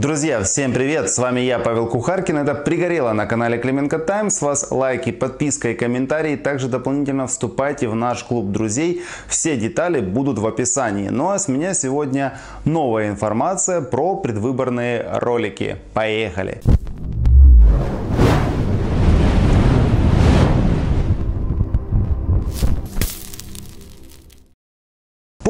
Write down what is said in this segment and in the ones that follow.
Друзья, всем привет! С вами я, Павел Кухаркин. Это «Пригорело» на канале Клименко Тайм. Вас лайки, подписка и комментарии. Также дополнительно вступайте в наш клуб друзей. Все детали будут в описании. Ну а с меня сегодня новая информация про предвыборные ролики. Поехали!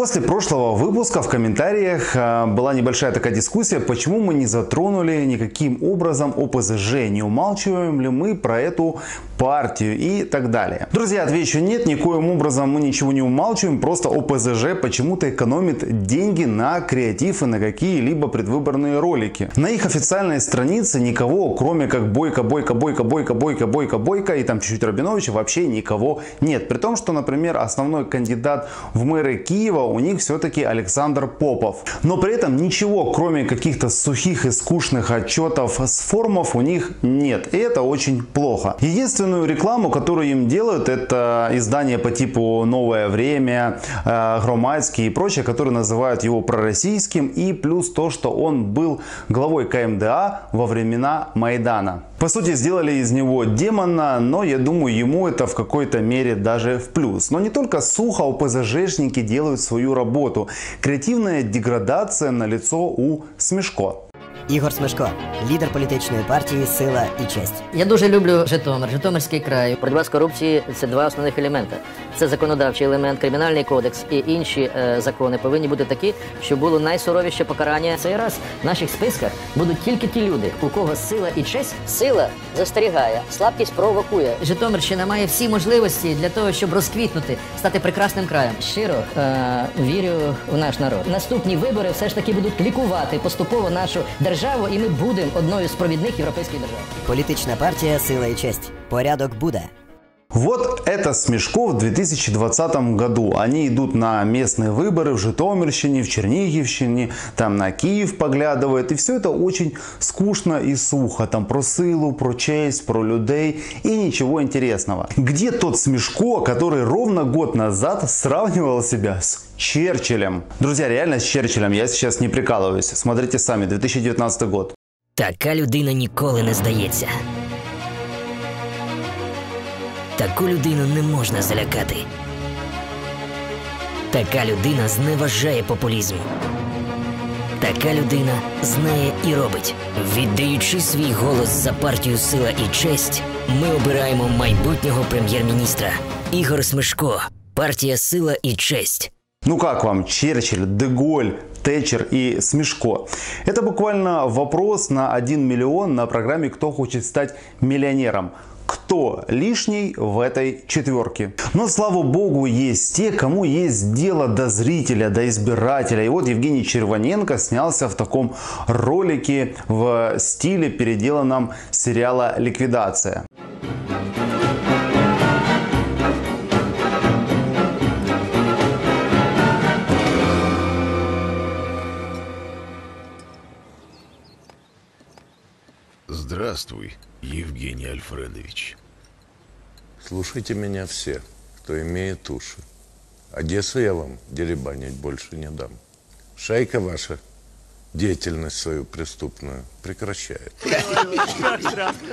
После прошлого выпуска в комментариях э, была небольшая такая дискуссия, почему мы не затронули никаким образом ОПЗЖ, не умалчиваем ли мы про эту партию и так далее. Друзья, отвечу нет, никоим образом мы ничего не умалчиваем, просто ОПЗЖ почему-то экономит деньги на креатив и на какие-либо предвыборные ролики. На их официальной странице никого, кроме как Бойко, Бойко, Бойко, Бойко, Бойко, Бойко, Бойко и там чуть-чуть Рабиновича вообще никого нет. При том, что, например, основной кандидат в мэры Киева у них все-таки Александр Попов. Но при этом ничего, кроме каких-то сухих и скучных отчетов с форумов у них нет. И это очень плохо. Единственную рекламу, которую им делают, это издания по типу «Новое время», э, «Громадский» и прочее, которые называют его пророссийским. И плюс то, что он был главой КМДА во времена Майдана. По сути, сделали из него демона, но я думаю, ему это в какой-то мере даже в плюс. Но не только сухо ОПЗЖшники делают свою работу. Креативная деградация на лицо у Смешко. Ігор Смешко, лідер політичної партії Сила і честь. Я дуже люблю Житомир, Житомирський край. Боротьба з корупцією це два основних елементи. Це законодавчий елемент, кримінальний кодекс і інші е, закони повинні бути такі, щоб було найсуровіше покарання. Цей раз в наших списках будуть тільки ті люди, у кого сила і честь. Сила застерігає, слабкість провокує. Житомирщина має всі можливості для того, щоб розквітнути, стати прекрасним краєм. Щиро е, вірю в наш народ. Наступні вибори все ж таки будуть лікувати поступово нашу державу, і ми будемо одною з провідних європейських держав. Політична партія Сила і честь. Порядок буде. Вот это Смешко в 2020 году. Они идут на местные выборы в Житомирщине, в Черниговщине, там на Киев поглядывают. И все это очень скучно и сухо. Там про силу, про честь, про людей и ничего интересного. Где тот Смешко, который ровно год назад сравнивал себя с Черчиллем? Друзья, реально с Черчиллем, я сейчас не прикалываюсь. Смотрите сами, 2019 год. Така людина ніколи не здається. Таку людину не можна залякати. Така людина зневажає популізм. Така людина знає і робить. Віддаючи свій голос за партію Сила і честь, ми обираємо майбутнього прем'єр-міністра Ігор Смешко. Партія Сила і честь. Ну как вам Черчилль, Деголь, Тэтчер и Смешко? Это буквально вопрос на 1 миллион на программе «Кто хочет стать миллионером?» Кто лишний в этой четверке. Но слава богу есть те, кому есть дело до зрителя, до избирателя. И вот Евгений Червоненко снялся в таком ролике в стиле переделанном сериала «Ликвидация». Здравствуй, Евгений Альфредович. Слушайте меня все, кто имеет уши. Одессу я вам деребанить больше не дам. Шайка ваша деятельность свою преступную прекращает.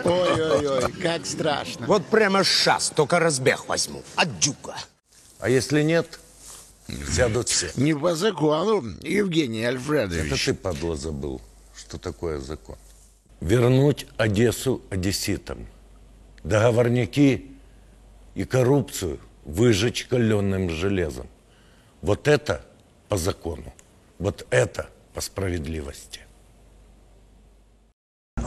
Ой-ой-ой, как страшно. Вот прямо сейчас, только разбег возьму. От дюка. А если нет, сядут все. Не по закону, Евгений Это Альфредович. ты, падла, забыл, что такое закон. Вернуть Одессу одесситам. Договорники и коррупцию выжечь каленым железом. Вот это по закону. Вот это по справедливости.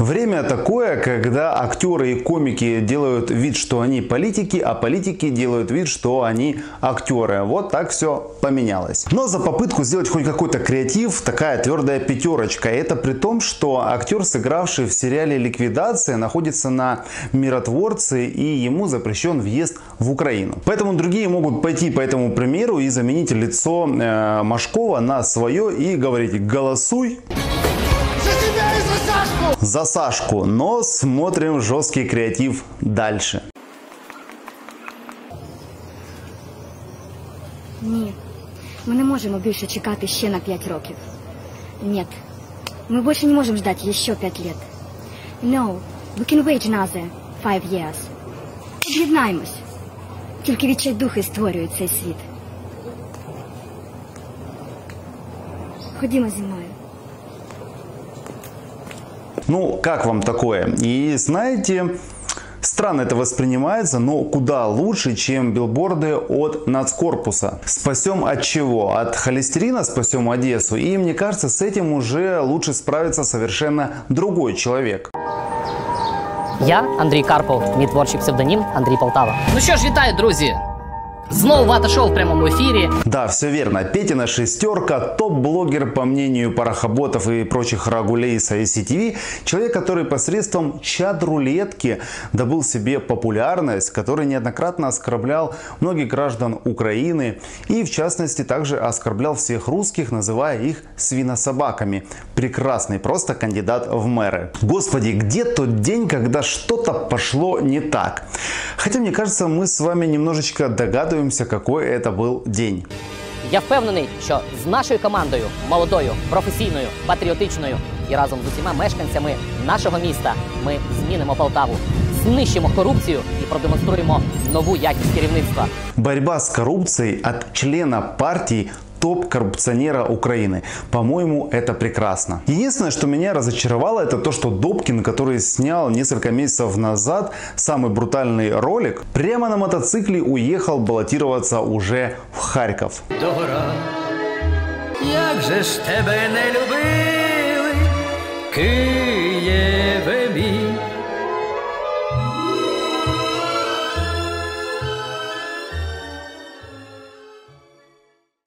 Время такое, когда актеры и комики делают вид, что они политики, а политики делают вид, что они актеры. Вот так все поменялось. Но за попытку сделать хоть какой-то креатив такая твердая пятерочка. Это при том, что актер, сыгравший в сериале «Ликвидация», находится на миротворце и ему запрещен въезд в Украину. Поэтому другие могут пойти по этому примеру и заменить лицо э, Машкова на свое и говорить «голосуй» За Сашку, но смотрим жесткий креатив дальше. Ні, ми не можемо більше чекати ще на 5 років. Ні. Мы больше не можем ждать еще пять лет. No, we can wait another five years. Об'єднаємось. Тільки відчайдухи створюють цей світ. Ходімо зі мною. Ну, как вам такое? И знаете, Странно это воспринимается, но куда лучше, чем билборды от нацкорпуса. Спасем от чего? От холестерина спасем Одессу. И мне кажется, с этим уже лучше справиться совершенно другой человек. Я Андрій Карпов, мій творчий псевдонім Андрій Полтава. Ну що ж, вітаю, друзі! Вата шоу в прямом эфире. Да, все верно. Петина шестерка, топ-блогер, по мнению парохоботов и прочих рагулей с ICTV. Человек, который посредством чат-рулетки добыл себе популярность, который неоднократно оскорблял многих граждан Украины и, в частности, также оскорблял всех русских, называя их свинособаками. Прекрасный просто кандидат в мэры. Господи, где тот день, когда что-то пошло не так? Хотя, мне кажется, мы с вами немножечко догадываемся, догадуємося, какой это был день. Я впевнений, що з нашою командою, молодою, професійною, патріотичною і разом з усіма мешканцями нашого міста ми змінимо Полтаву, знищимо корупцію і продемонструємо нову якість керівництва. Борьба с коррупцией от члена партии топ-коррупционера Украины. По-моему, это прекрасно. Единственное, что меня разочаровало, это то, что Добкин, который снял несколько месяцев назад самый брутальный ролик, прямо на мотоцикле уехал баллотироваться уже в Харьков. Догора, як же ж тебе не любили, Києве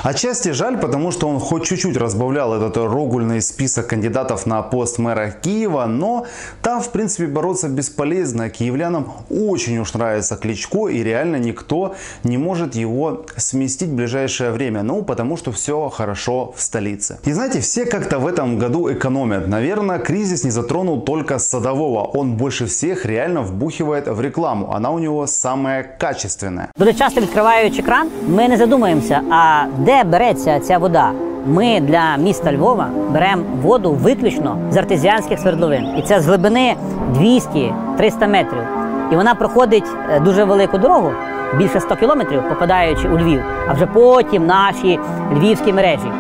Отчасти жаль, потому что он хоть чуть-чуть разбавлял этот рогульный список кандидатов на пост мэра Киева, но там, в принципе, бороться бесполезно. Киевлянам очень уж нравится Кличко, и реально никто не может его сместить в ближайшее время. Ну, потому что все хорошо в столице. И знаете, все как-то в этом году экономят. Наверное, кризис не затронул только Садового. Он больше всех реально вбухивает в рекламу. Она у него самая качественная. Дуже часто відкриваючи кран, ми не задумуємося, а береться ця вода. Ми для міста Львова беремо воду виключно з артезіанських свердловин. І це з глибини 200-300 метрів. І вона проходить е, дуже велику дорогу, більше 100 кілометрів, попадаючи у Львів, а вже потім наші львівські мережі.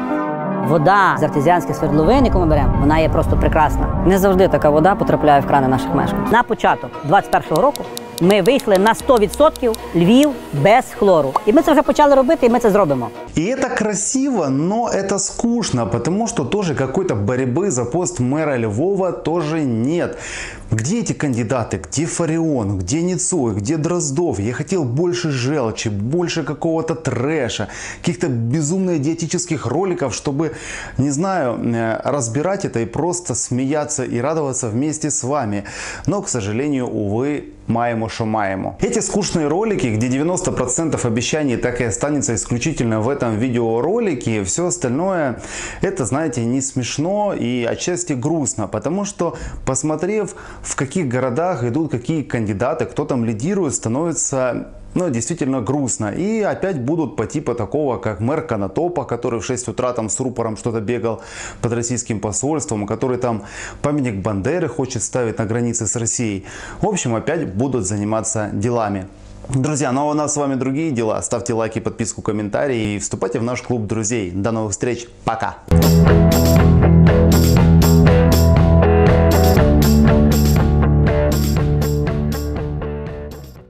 Вода з артезіанських свердловин, яку ми беремо, вона є просто прекрасна. Не завжди така вода потрапляє в крани наших мешканців. На початок 21-го року ми вийшли на 100% Львів без хлору. І ми це вже почали робити, і ми це зробимо. И это красиво, но это скучно, потому что тоже какой-то борьбы за пост мэра Львова тоже нет. Где эти кандидаты? Где Фарион? Где Ницой? Где Дроздов? Я хотел больше желчи, больше какого-то трэша, каких-то безумно идиотических роликов, чтобы, не знаю, э, разбирать это и просто смеяться и радоваться вместе с вами. Но, к сожалению, увы, маемо, что маемо. Эти скучные ролики, где 90% обещаний так и останется исключительно в этом видеоролике, все остальное, это, знаете, не смешно и отчасти грустно, потому что, посмотрев, в каких городах идут какие кандидаты, кто там лидирует, становится ну, действительно грустно. И опять будут по типу такого, как мэр Конотопа, который в 6 утра там с рупором что-то бегал под российским посольством, который там памятник Бандеры хочет ставить на границе с Россией. В общем, опять будут заниматься делами. Друзья, ну а у нас с вами другие дела. Ставьте лайки, подписку, комментарии и вступайте в наш клуб друзей. До новых встреч. Пока.